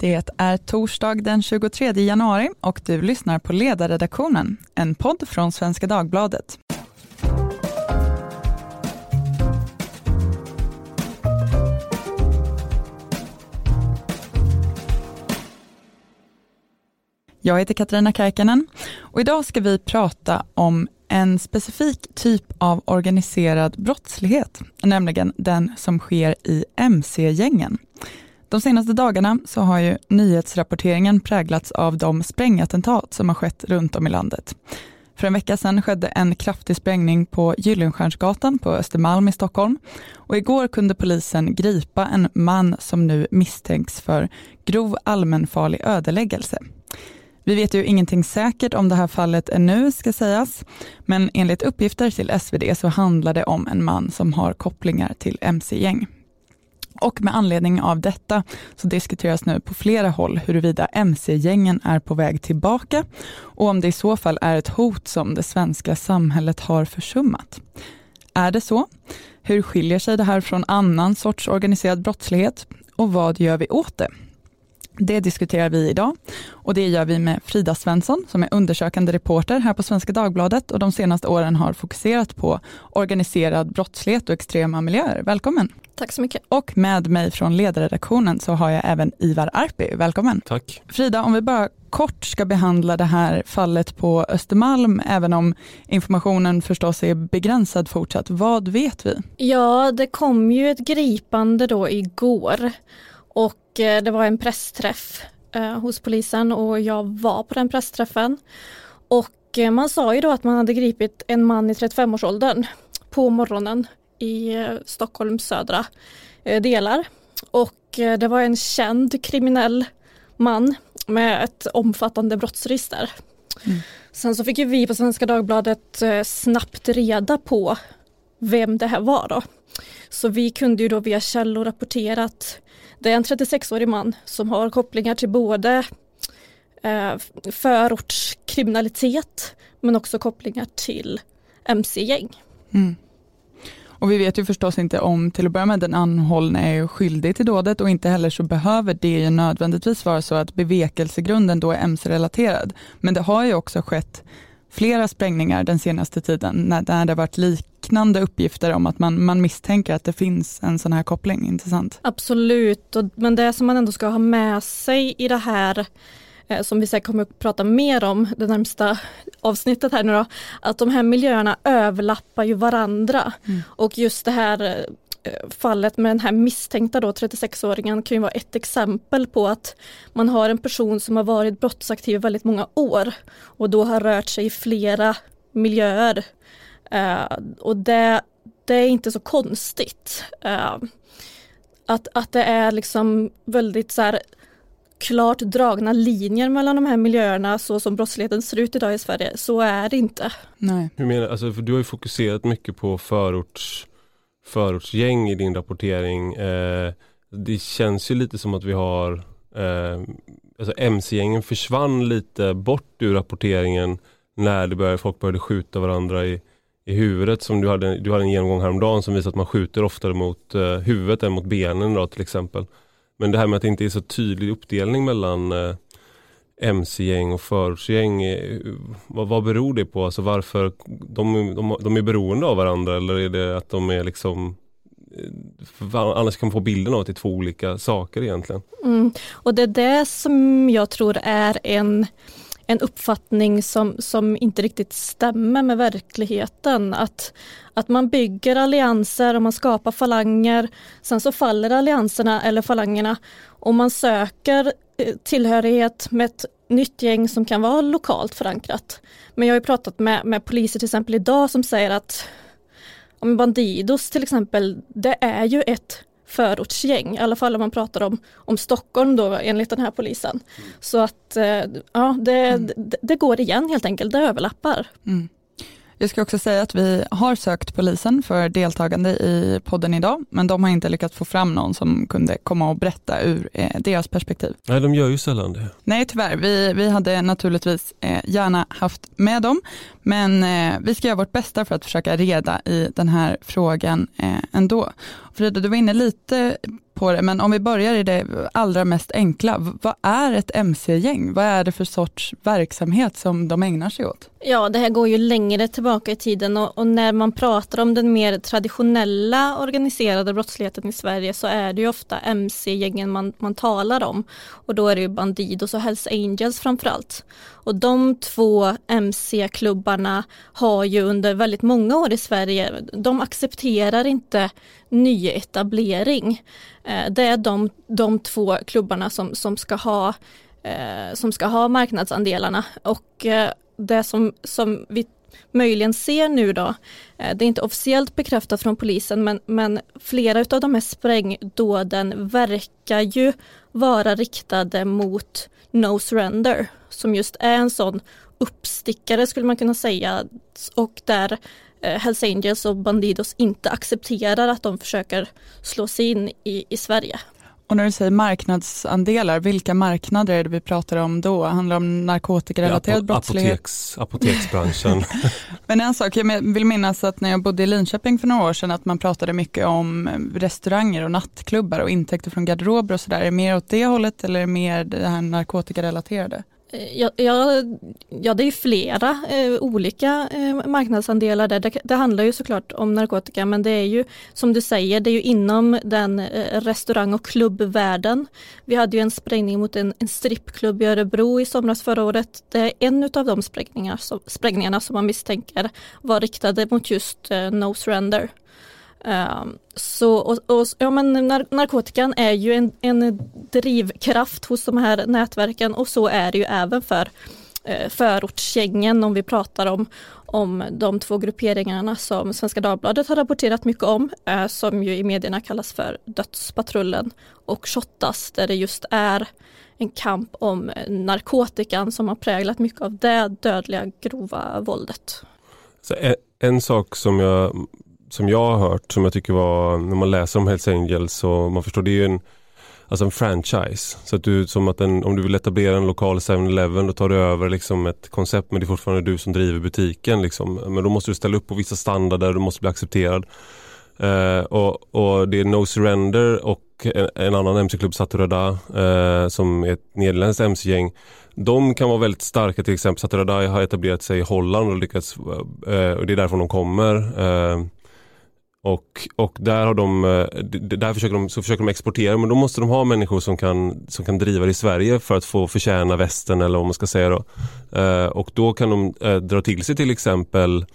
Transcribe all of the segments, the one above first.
Det är torsdag den 23 januari och du lyssnar på Ledarredaktionen, en podd från Svenska Dagbladet. Jag heter Katarina Kärkenen och idag ska vi prata om en specifik typ av organiserad brottslighet, nämligen den som sker i mc-gängen. De senaste dagarna så har ju nyhetsrapporteringen präglats av de sprängattentat som har skett runt om i landet. För en vecka sedan skedde en kraftig sprängning på Gyllenstiernsgatan på Östermalm i Stockholm och igår kunde polisen gripa en man som nu misstänks för grov allmänfarlig ödeläggelse. Vi vet ju ingenting säkert om det här fallet ännu ska sägas, men enligt uppgifter till SvD så handlar det om en man som har kopplingar till mc-gäng. Och med anledning av detta så diskuteras nu på flera håll huruvida mc-gängen är på väg tillbaka och om det i så fall är ett hot som det svenska samhället har försummat. Är det så? Hur skiljer sig det här från annan sorts organiserad brottslighet? Och vad gör vi åt det? Det diskuterar vi idag och det gör vi med Frida Svensson som är undersökande reporter här på Svenska Dagbladet och de senaste åren har fokuserat på organiserad brottslighet och extrema miljöer. Välkommen! Tack så mycket. Och med mig från ledarredaktionen så har jag även Ivar Arpi. Välkommen! Tack! Frida, om vi bara kort ska behandla det här fallet på Östermalm, även om informationen förstås är begränsad fortsatt. Vad vet vi? Ja, det kom ju ett gripande då igår och eh, det var en pressträff eh, hos polisen och jag var på den pressträffen. Och eh, man sa ju då att man hade gripit en man i 35-årsåldern på morgonen i Stockholms södra delar. Och det var en känd kriminell man med ett omfattande brottsregister. Mm. Sen så fick ju vi på Svenska Dagbladet snabbt reda på vem det här var då. Så vi kunde ju då via källor rapportera att det är en 36-årig man som har kopplingar till både eh, förortskriminalitet men också kopplingar till mc-gäng. Mm. Och vi vet ju förstås inte om till att börja med den anhållne är skyldig till dådet och inte heller så behöver det ju nödvändigtvis vara så att bevekelsegrunden då är mc-relaterad. Men det har ju också skett flera sprängningar den senaste tiden när det har varit liknande uppgifter om att man, man misstänker att det finns en sån här koppling, inte sant? Absolut, och, men det som man ändå ska ha med sig i det här eh, som vi säkert kommer att prata mer om det närmsta avsnittet här nu då, att de här miljöerna överlappar ju varandra. Mm. Och just det här Eh, fallet med den här misstänkta då 36-åringen kan ju vara ett exempel på att man har en person som har varit brottsaktiv i väldigt många år och då har rört sig i flera miljöer. Uh, och det, det är inte så konstigt. Uh, att, att det är liksom väldigt så här, klart dragna linjer mellan de här miljöerna så som brottsligheten ser ut idag i Sverige. Så är det inte. Nej. Hur menar, alltså, för du har ju fokuserat mycket på förorts förortsgäng i din rapportering. Eh, det känns ju lite som att vi har eh, alltså MC-gängen försvann lite bort ur rapporteringen när det började, folk började skjuta varandra i, i huvudet. Som du hade, du hade en genomgång häromdagen som visar att man skjuter oftare mot eh, huvudet än mot benen då, till exempel. Men det här med att det inte är så tydlig uppdelning mellan eh, mc-gäng och förortsgäng, eh, vad, vad beror det på? Alltså varför, de, de, de är beroende av varandra eller är det att de är liksom eh, Annars kan man få bilden av att det är två olika saker egentligen. Mm. Och det är det som jag tror är en, en uppfattning som, som inte riktigt stämmer med verkligheten. Att, att man bygger allianser och man skapar falanger. Sen så faller allianserna eller falangerna och man söker eh, tillhörighet med ett nytt gäng som kan vara lokalt förankrat. Men jag har pratat med, med poliser till exempel idag som säger att om Bandidos till exempel, det är ju ett förortsgäng, i alla fall om man pratar om, om Stockholm då enligt den här polisen. Mm. Så att eh, ja, det, mm. det, det, går igen helt enkelt, det överlappar. Mm. Jag ska också säga att vi har sökt polisen för deltagande i podden idag, men de har inte lyckats få fram någon som kunde komma och berätta ur eh, deras perspektiv. Nej, de gör ju sällan det. Nej, tyvärr. Vi, vi hade naturligtvis eh, gärna haft med dem, men eh, vi ska göra vårt bästa för att försöka reda i den här frågan ändå. Frida, du var inne lite på det, men om vi börjar i det allra mest enkla. Vad är ett mc-gäng? Vad är det för sorts verksamhet som de ägnar sig åt? Ja, det här går ju längre tillbaka i tiden och, och, när man pratar om den mer traditionella organiserade brottsligheten i Sverige så är det ju ofta mc-gängen man, man talar om. Och då är det ju Bandidos och Hells Angels framförallt. Och de två mc-klubbarna har ju under väldigt många år i Sverige, de accepterar inte nyetablering. Eh, det är de, de två klubbarna som, som, ska ha, eh, som ska ha marknadsandelarna. Och eh, det som, som vi möjligen ser nu då, eh, det är inte officiellt bekräftat från polisen men, men flera av de här sprängdåden verkar ju vara riktade mot No Surrender som just är en sån uppstickare skulle man kunna säga och där eh, Hells Angels och Bandidos inte accepterar att de försöker slå sig in i, i Sverige. Och när du säger marknadsandelar, vilka marknader är det vi pratar om då? Handlar det om narkotikarelaterad brottslighet? Apoteks, apoteksbranschen. Men en sak, jag vill minnas att när jag bodde i Linköping för några år sedan att man pratade mycket om restauranger och nattklubbar och intäkter från garderober och sådär. Är det mer åt det hållet eller är det mer det här narkotikarelaterade? Eh, ja, ja, ja, det är flera eh, olika eh, marknadsandelar där. Det, det, handlar ju såklart om narkotika men det är ju som du säger, det är ju inom den eh, restaurang och klubbvärlden. Vi hade ju en sprängning mot en, en strippklubb i Örebro i somras förra året. Det är en av de sprängningar som, sprängningarna som man misstänker var riktade mot just eh, No Surrender. Um, så, och, och, ja, men narkotikan är ju en, en, drivkraft hos de här nätverken och så är det ju även för eh, förortsgängen om vi pratar om, om de två grupperingarna som Svenska Dagbladet har rapporterat mycket om, eh, som ju i medierna kallas för Dödspatrullen och Shottaz, där det just är en kamp om eh, narkotikan som har präglat mycket av det dödliga grova våldet. Så en, en sak som jag som jag har hört, som jag tycker var, när man läser om Hells Angels och man förstår, det är ju en, alltså en franchise. Så att du, som att en, om du vill etablera en lokal 7-Eleven då tar du över liksom ett koncept men det är fortfarande du som driver butiken. Liksom. Men då måste du ställa upp på vissa standarder, du måste bli accepterad. Uh, och, och, det är No Surrender och en, en annan mc-klubb, Saturada, uh, eh, som är ett nederländskt mc-gäng. De kan vara väldigt starka, till exempel Saturada har etablerat sig i Holland och lyckats, uh, och det är därifrån de kommer. Och, och där, har de, eh, där försöker de, så försöker de exportera men då måste de ha människor som kan, som kan driva det i Sverige för att få förtjäna västen eller vad man ska säga då. Eh, och då kan de eh, dra till sig till exempel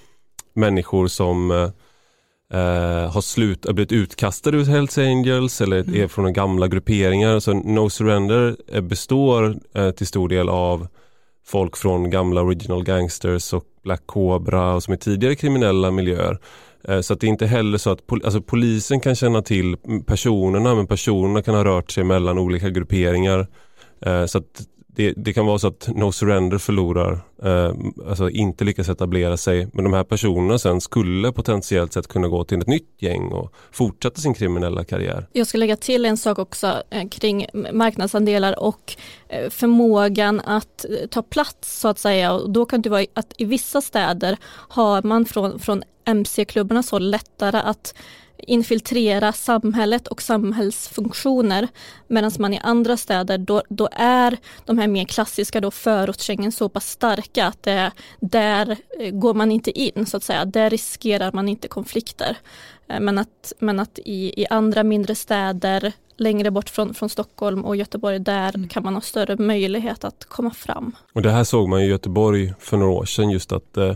människor som eh, har slut, blivit utkastade ur Hells Angels eller mm. är från gamla grupperingar. Så No Surrender består eh, till stor del av folk från gamla Original Gangsters och Black Cobra och som är tidigare kriminella miljöer. Eh, så att det är inte heller så att pol alltså polisen kan känna till personerna men personerna kan ha rört sig mellan olika grupperingar. Eh, så att det, det, kan vara så att No Surrender förlorar, eh, alltså inte lyckas etablera sig. Men de här personerna sen skulle potentiellt sett kunna gå till ett nytt gäng och fortsätta sin kriminella karriär. Jag ska lägga till en sak också eh, kring marknadsandelar och eh, förmågan att eh, ta plats så att säga. Och då kan det vara att i vissa städer har man från, från MC-klubbarna så lättare att infiltrera samhället och samhällsfunktioner. Medan man i andra städer, då, då är de här mer klassiska då förortsgängen så pass starka att det, där eh, går man inte in så att säga. Där riskerar man inte konflikter. Eh, men att, men att i, i andra mindre städer längre bort från, från Stockholm och Göteborg, där mm. kan man ha större möjlighet att komma fram. Och Det här såg man i Göteborg för några år sedan, just att eh,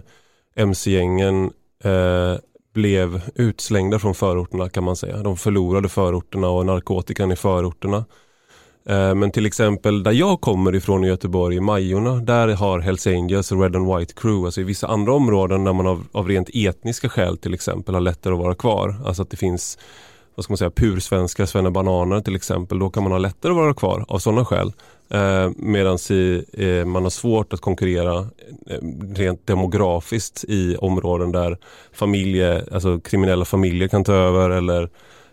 mc-gängen eh, blev utslängda från förorterna kan man säga. De förlorade förorterna och narkotikan i förorterna. Eh, men till exempel där jag kommer ifrån i Göteborg, i Majorna, där har Hells Angels och Red and White Crew, alltså i vissa andra områden där man av, av rent etniska skäl till exempel har lättare att vara kvar. Alltså att det finns vad ska man säga, pursvenska svennebananer till exempel, då kan man ha lättare att vara kvar av sådana skäl. Eh, Medan eh, man har svårt att konkurrera eh, rent demografiskt i områden där familje, alltså kriminella familjer kan ta över eller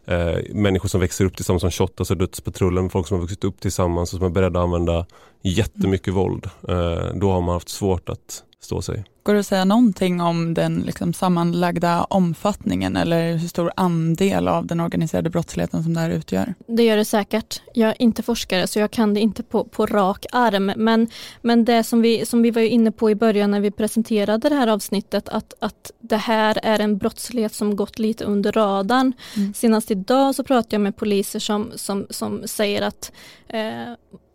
eh, människor som växer upp tillsammans som Shottaz och Dödspatrullen, folk som har vuxit upp tillsammans och som är beredda att använda jättemycket mm. våld. Eh, då har man haft svårt att stå sig. Går det att säga någonting om den liksom sammanlagda omfattningen eller hur stor andel av den organiserade brottsligheten som det här utgör? Det gör det säkert. Jag är inte forskare så jag kan det inte på, på rak arm. Men, men det som vi, som vi var inne på i början när vi presenterade det här avsnittet att, att det här är en brottslighet som gått lite under radarn. Mm. Senast idag så pratade jag med poliser som, som, som säger att eh,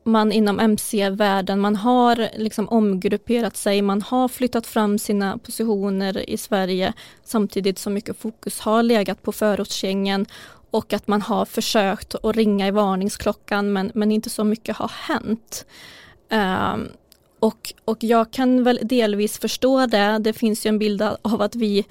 man inom mc-världen, man har liksom omgrupperat sig, man har flyttat fram sina positioner i Sverige samtidigt som mycket fokus har legat på förortsgängen och att man har försökt att ringa i varningsklockan men, men inte så mycket har hänt. Um, och, och jag kan väl delvis förstå det. Det finns ju en bild av att vi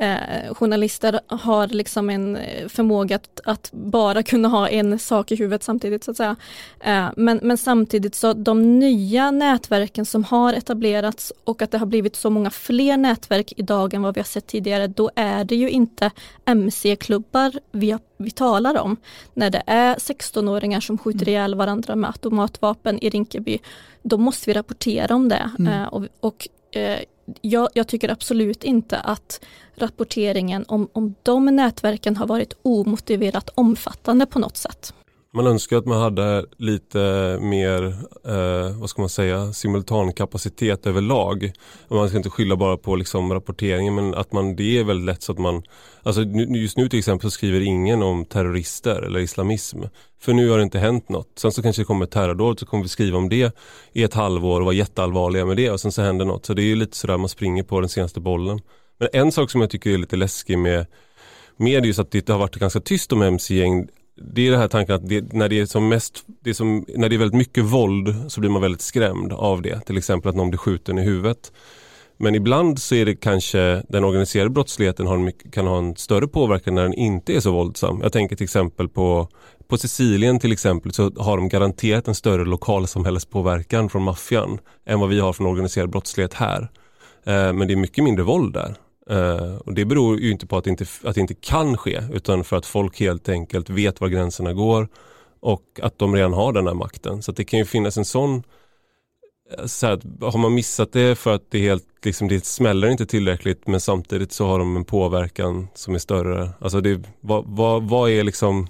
eh, journalister har liksom en eh, förmåga att, att, bara kunna ha en sak i huvudet samtidigt så att säga. Eh, men, men samtidigt så de nya nätverken som har etablerats och att det har blivit så många fler nätverk idag än vad vi har sett tidigare, då är det ju inte mc-klubbar vi, vi talar om. När det är 16-åringar som skjuter mm. ihjäl varandra med automatvapen i Rinkeby, då måste vi rapportera om det. Mm. Eh, och, och eh, jag, jag, tycker absolut inte att rapporteringen om, om de nätverken har varit omotiverat omfattande på något sätt. Man önskar att man hade lite mer, eh, vad ska man säga, simultankapacitet överlag. Man ska inte skylla bara på liksom rapporteringen men att man, det är väldigt lätt så att man, alltså just nu till exempel så skriver ingen om terrorister eller islamism. För nu har det inte hänt något. Sen så kanske det kommer ett terrordåd så kommer vi skriva om det i ett halvår och vara jätteallvarliga med det och sen så händer något. Så det är ju lite sådär man springer på den senaste bollen. Men en sak som jag tycker är lite läskig med med just att det har varit ganska tyst om mc-gäng det är den här tanken att det, när det är som mest, det är som, när det är väldigt mycket våld så blir man väldigt skrämd av det. Till exempel att någon blir skjuten i huvudet. Men ibland så är det kanske den organiserade brottsligheten har en, kan ha en större påverkan när den inte är så våldsam. Jag tänker till exempel på, på Sicilien till exempel så har de garanterat en större lokalsamhällespåverkan från maffian än vad vi har från organiserad brottslighet här. Eh, men det är mycket mindre våld där. Uh, och det beror ju inte på att det inte, att det inte kan ske utan för att folk helt enkelt vet var gränserna går och att de redan har den här makten. Så det kan ju finnas en sån eh, så här, har man missat det för att det helt, liksom, det smäller inte tillräckligt men samtidigt så har de en påverkan som är större. Alltså det, vad, vad, vad är liksom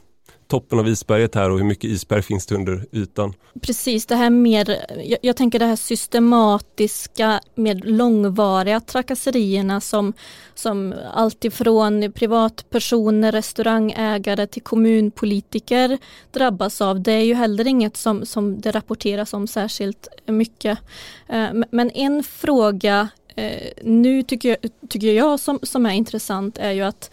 toppen av isberget här och hur mycket isberg finns det under ytan? Precis, det här mer, jag, jag tänker det här systematiska, mer långvariga trakasserierna som, som alltifrån privatpersoner, restaurangägare till kommunpolitiker drabbas av. Det är ju heller inget som, som det rapporteras om särskilt mycket. Eh, men en fråga eh, nu tycker jag, tycker jag som, som är intressant är ju att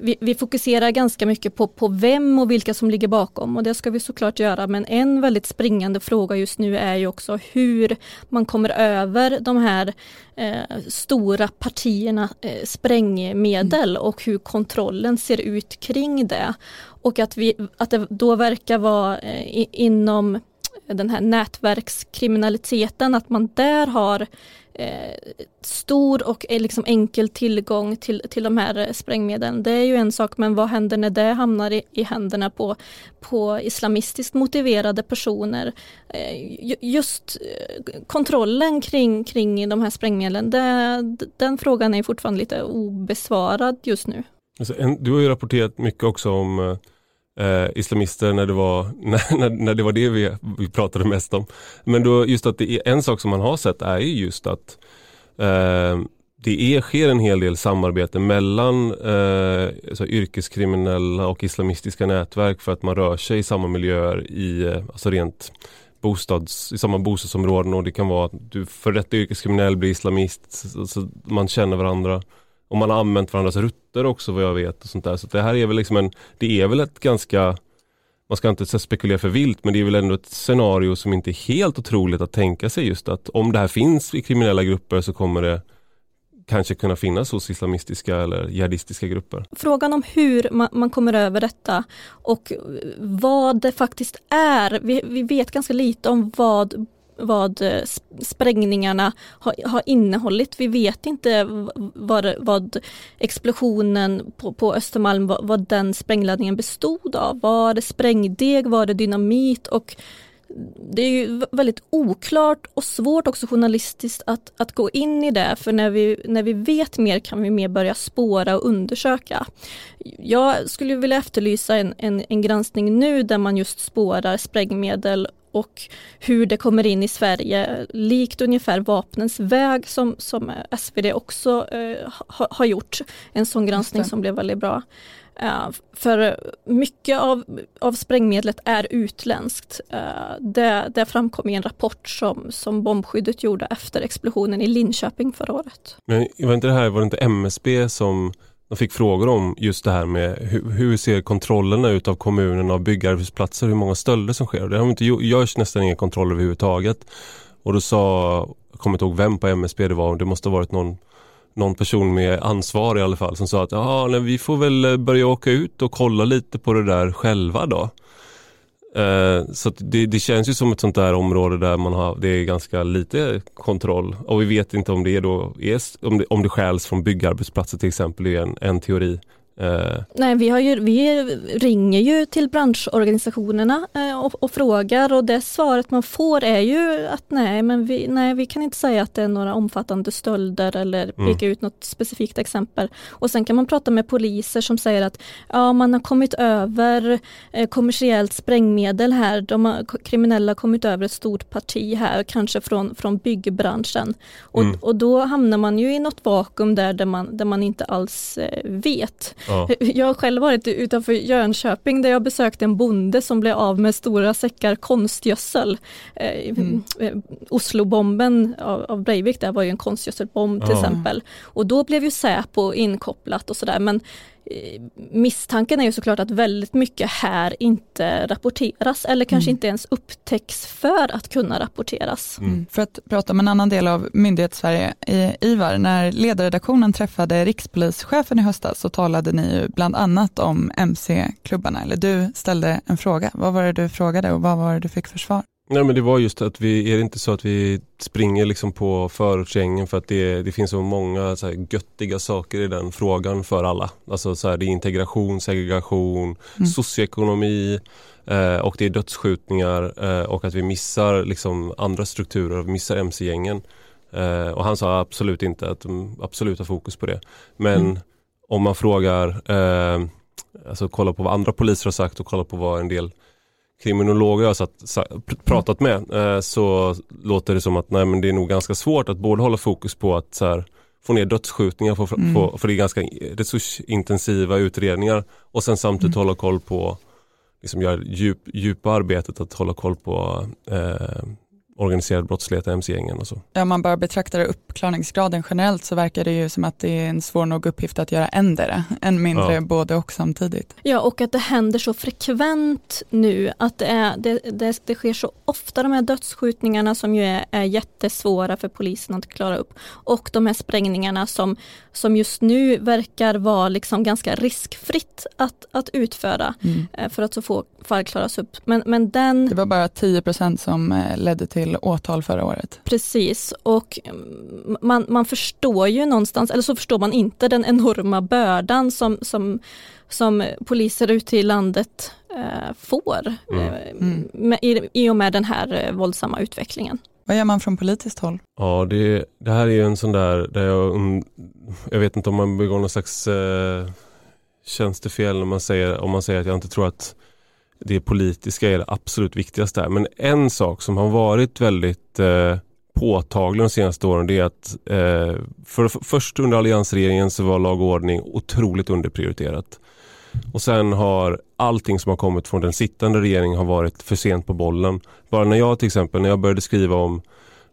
vi, vi, fokuserar ganska mycket på, på vem och vilka som ligger bakom och det ska vi såklart göra men en väldigt springande fråga just nu är ju också hur man kommer över de här eh, stora partierna eh, sprängmedel mm. och hur kontrollen ser ut kring det. Och att, vi, att det då verkar vara eh, inom den här nätverkskriminaliteten, att man där har eh, stor och liksom enkel tillgång till, till de här eh, sprängmedlen. Det är ju en sak, men vad händer när det hamnar i, i händerna på, på islamistiskt motiverade personer? Eh, just eh, kontrollen kring, kring de här sprängmedlen, det, den frågan är fortfarande lite obesvarad just nu. Alltså en, du har ju rapporterat mycket också om eh, eh, islamister när det var, när, när det, var det vi, vi pratade mest om. Men då just att det är en sak som man har sett är ju just att eh, det är, sker en hel del samarbete mellan eh, alltså yrkeskriminella och islamistiska nätverk för att man rör sig i samma miljöer i, eh, alltså rent bostads, i samma bostadsområden och det kan vara att du för detta yrkeskriminell blir islamist, så, så man känner varandra. Och man har använt varandras rutter också vad jag vet. och sånt där. Så det här är väl liksom en, det är väl ett ganska, man ska inte spekulera för vilt, men det är väl ändå ett scenario som inte är helt otroligt att tänka sig just att om det här finns i kriminella grupper så kommer det kanske kunna finnas hos islamistiska eller jihadistiska grupper. Frågan om hur man, man, kommer över detta och vad det faktiskt är. Vi, vi vet ganska lite om vad vad eh, sprängningarna har, har innehållit. Vi vet inte vad, vad explosionen på, på Östermalm, vad, vad den sprängladdningen bestod av. Var det sprängdeg, var det dynamit och det är ju väldigt oklart och svårt också journalistiskt att, att gå in i det för när vi, när vi vet mer kan vi mer börja spåra och undersöka. Jag skulle vilja efterlysa en, en, en granskning nu där man just spårar sprängmedel och hur det kommer in i Sverige, likt ungefär vapnens väg som, som SvD också eh, ha, har gjort. En sån granskning som blev väldigt bra. Uh, för mycket av, av sprängmedlet är utländskt. Uh, det, det framkom i en rapport som, som bombskyddet gjorde efter explosionen i Linköping förra året. Men var inte det här, var det inte MSB som de fick frågor om just det här med hur, hur ser kontrollerna ut av kommunerna och byggarbetsplatser, hur många stölder som sker. Det har inte, görs nästan inga kontroller överhuvudtaget. Och då sa, jag kommer inte ihåg vem på MSB det var, det måste ha varit någon någon person med ansvar i alla fall som sa att nej, vi får väl eh, börja åka ut och kolla lite på det där själva då. Eh, så det, det, känns ju som ett sånt där område där man har, det är ganska lite kontroll och vi vet inte om det, då om det, om det skäls från byggarbetsplatser till exempel, det är en, en teori. Uh. Nej, vi, har ju, vi ringer ju till branschorganisationerna uh, och, och, frågar och det svaret man får är ju att nej, men vi, nej, vi kan inte säga att det är några omfattande stölder eller mm. peka ut något specifikt exempel. Och sen kan man prata med poliser som säger att ja, man har kommit över eh, kommersiellt sprängmedel här. De har, kriminella har kommit över ett stort parti här, kanske från, från byggbranschen. Och, mm. och då hamnar man ju i något vakuum där, där, man, där man inte alls eh, vet. Ja. Jag har själv varit utanför Jönköping där jag besökte en bonde som blev av med stora säckar konstgödsel. Eh, mm. Eh, Oslobomben av, av Breivik där var ju en konstgödselbomb till ja. exempel. Och då blev ju Säpo inkopplat och sådär men misstanken är ju såklart att väldigt mycket här inte rapporteras eller kanske mm. inte ens upptäcks för att kunna rapporteras. Mm. mm. För att prata om en annan del av myndighetssverige, Ivar, när ledarredaktionen träffade rikspolischefen i höstas så talade ni ju bland annat om mc-klubbarna, eller du ställde en fråga. Vad var det du frågade och vad var det du fick för svar? Nej men det var just att vi, är det inte så att vi springer liksom på förortsgängen för att det, det finns så många så här göttiga saker i den frågan för alla. Alltså så här, det är integration, segregation, mm. socioekonomi eh, och det är dödsskjutningar eh, och att vi missar liksom andra strukturer, vi missar mc-gängen. Eh, och han sa absolut inte att de absolut har fokus på det. Men mm. om man frågar, eh, alltså kolla på vad andra poliser har sagt och kolla på vad en del kriminologer jag satt, pratat med eh, så låter det som att nej, men det är nog ganska svårt att både hålla fokus på att så här, få ner dödsskjutningar, för, mm. för, för det är ganska resursintensiva utredningar och sen samtidigt mm. hålla koll på, liksom göra djup, djupa arbetet att hålla koll på eh, organiserad brottslighet, mc-gängen och så. Ja, om man bara betraktar uppklarningsgraden generellt så verkar det ju som att det är en svår nog uppgift att göra ändare, än mindre ja. både och samtidigt. Ja, och att det händer så frekvent nu, att det, är, det, det, det sker så ofta de här dödsskjutningarna som ju är, är jättesvåra för polisen att klara upp och de här sprängningarna som, som just nu verkar vara liksom ganska riskfritt att, att utföra mm. Eh, för att så få fall klaras upp. Men, men den... Det var bara 10% som eh, ledde till åtal förra året. Precis, och man, man förstår ju någonstans, eller så förstår man inte den enorma bördan som, som, som poliser ute i landet eh, får mm. Eh, mm. Med, i, i och med den här eh, våldsamma utvecklingen. Vad gör man från politiskt håll? Ja, det, det här är ju en sån där, där jag, jag vet inte om man begår någon slags eh, tjänstefel om man, säger, om man säger att jag inte tror att det politiska är det absolut viktigaste här. Men en sak som har varit väldigt eh, påtaglig de senaste åren det är att eh, för, först under alliansregeringen så var lag och ordning otroligt underprioriterat. Och sen har allting som har kommit från den sittande regeringen har varit för sent på bollen. Bara när jag till exempel, när jag började skriva om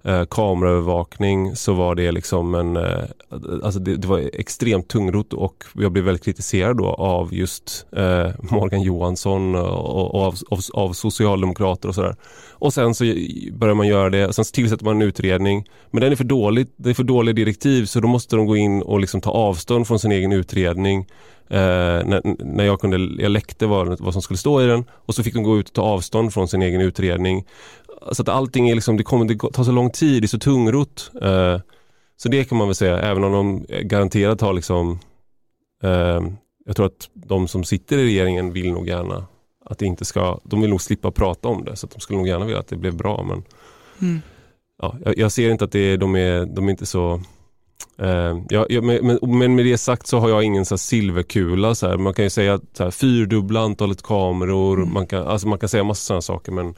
eh, kameraövervakning så var det liksom en, eh, alltså det, det, var extremt tungrot och jag blev väldigt kritiserad då av just eh, Morgan Johansson och, och av, av, av, socialdemokrater och sådär. Och sen så börjar man göra det sen tillsätter man en utredning. Men den är för dålig, det är för dåliga direktiv så då måste de gå in och liksom ta avstånd från sin egen utredning. Eh, när, när jag kunde, jag läckte vad, vad som skulle stå i den och så fick de gå ut och ta avstånd från sin egen utredning. Så att allting är liksom, det kommer det tar så lång tid, det är så tungrot. Eh, så det kan man väl säga, även om de garanterat har liksom eh, jag tror att de som sitter i regeringen vill nog gärna att det inte ska, de vill nog slippa prata om det så de skulle nog gärna vilja att det blev bra men mm. ja, jag, jag, ser inte att det, de, är, de är inte så eh, ja, ja, men, men, med det sagt så har jag ingen så silverkula. Så här. Man kan ju säga att så här, fyrdubbla antalet kameror, mm. man, kan, alltså man kan säga massa sådana saker men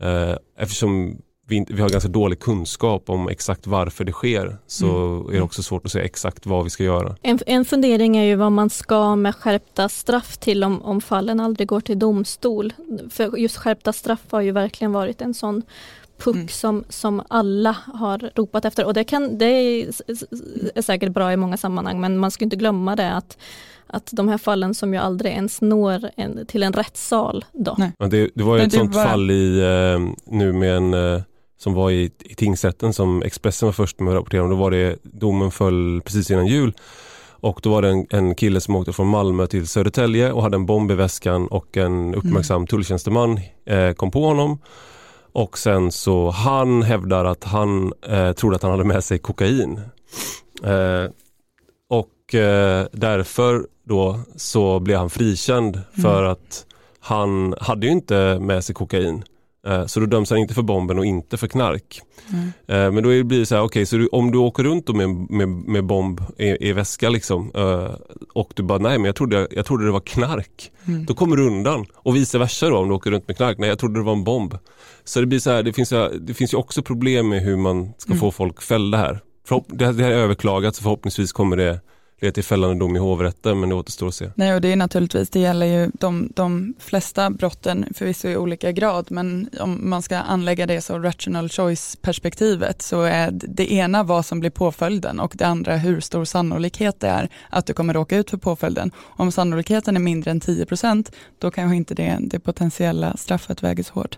eh, eftersom vi, vi, har ganska dålig kunskap om exakt varför det sker så mm. är det också svårt att säga exakt vad vi ska göra. En, en fundering är ju vad man ska med skärpta straff till om, om fallen aldrig går till domstol. För just skärpta straff har ju verkligen varit en sån puck mm. som, som alla har ropat efter och det, kan, det är, är säkert bra i många sammanhang men man ska inte glömma det att att de här fallen som ju aldrig ens når en, till en rättssal. Då. Nej. Det, det var ju ett sånt var... fall i, eh, nu med en eh, som var i, i tingsrätten som Expressen var först med att rapportera om. Då var det, domen föll precis innan jul. Och då var det en, en kille som åkte från Malmö till Södertälje och hade en bomb i väskan och en uppmärksam mm. tulltjänsteman eh, kom på honom. Och sen så han hävdar att han eh, trodde att han hade med sig kokain. Eh, och eh, därför då så blev han frikänd för mm. att han hade ju inte med sig kokain. Eh, så då döms han inte för bomben och inte för knark. Mm. Men då blir det så här, okej, okay, så du, om du åker runt med, med, med bomb i, i väska liksom eh, och du bara, nej men jag trodde, jag trodde det var knark. Mm. Då kommer du undan. Och vice versa då om du åker runt med knark, nej jag trodde det var en bomb. Så det blir så här, det finns, det finns ju också problem med hur man ska mm. få folk fällda här. Det här är överklagat så förhoppningsvis kommer det leda till fällande dom i hovrätten men det återstår att se. Nej och det är naturligtvis, det gäller ju de, de flesta brotten förvisso i olika grad men om man ska anlägga det så rational choice perspektivet så är det ena vad som blir påföljden och det andra hur stor sannolikhet det är att du kommer råka ut för påföljden. Om sannolikheten är mindre än 10% då kanske inte det, det potentiella straffet väger så hårt.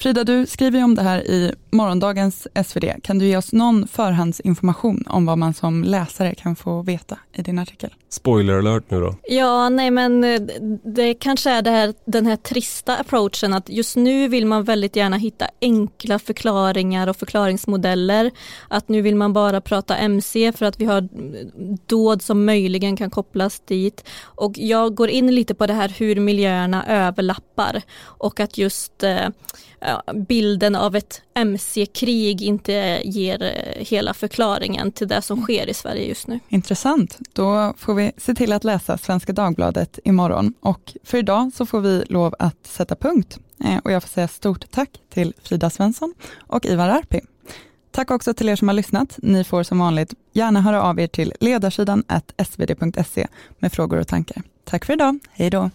Frida, du skriver om det här i morgondagens SvD. Kan du ge oss någon förhandsinformation om vad man som läsare kan få veta i din artikel? Spoiler alert nu då. Ja, nej men eh, det kanske är det här, den här trista approachen att just nu vill man väldigt gärna hitta enkla förklaringar och förklaringsmodeller. Att nu vill man bara prata MC för att vi har dåd som möjligen kan kopplas dit. Och jag går in lite på det här hur miljöerna överlappar och att just eh, bilden av ett mc-krig inte ger eh, hela förklaringen till det som sker i Sverige just nu. Intressant. Då får vi se till att läsa Svenska Dagbladet imorgon och för idag så får vi lov att sätta punkt. Eh, och jag får säga stort tack till Frida Svensson och Ivar Arpi. Tack också till er som har lyssnat. Ni får som vanligt gärna höra av er till ledarsidan svd.se med frågor och tankar. Tack för idag. Hej då.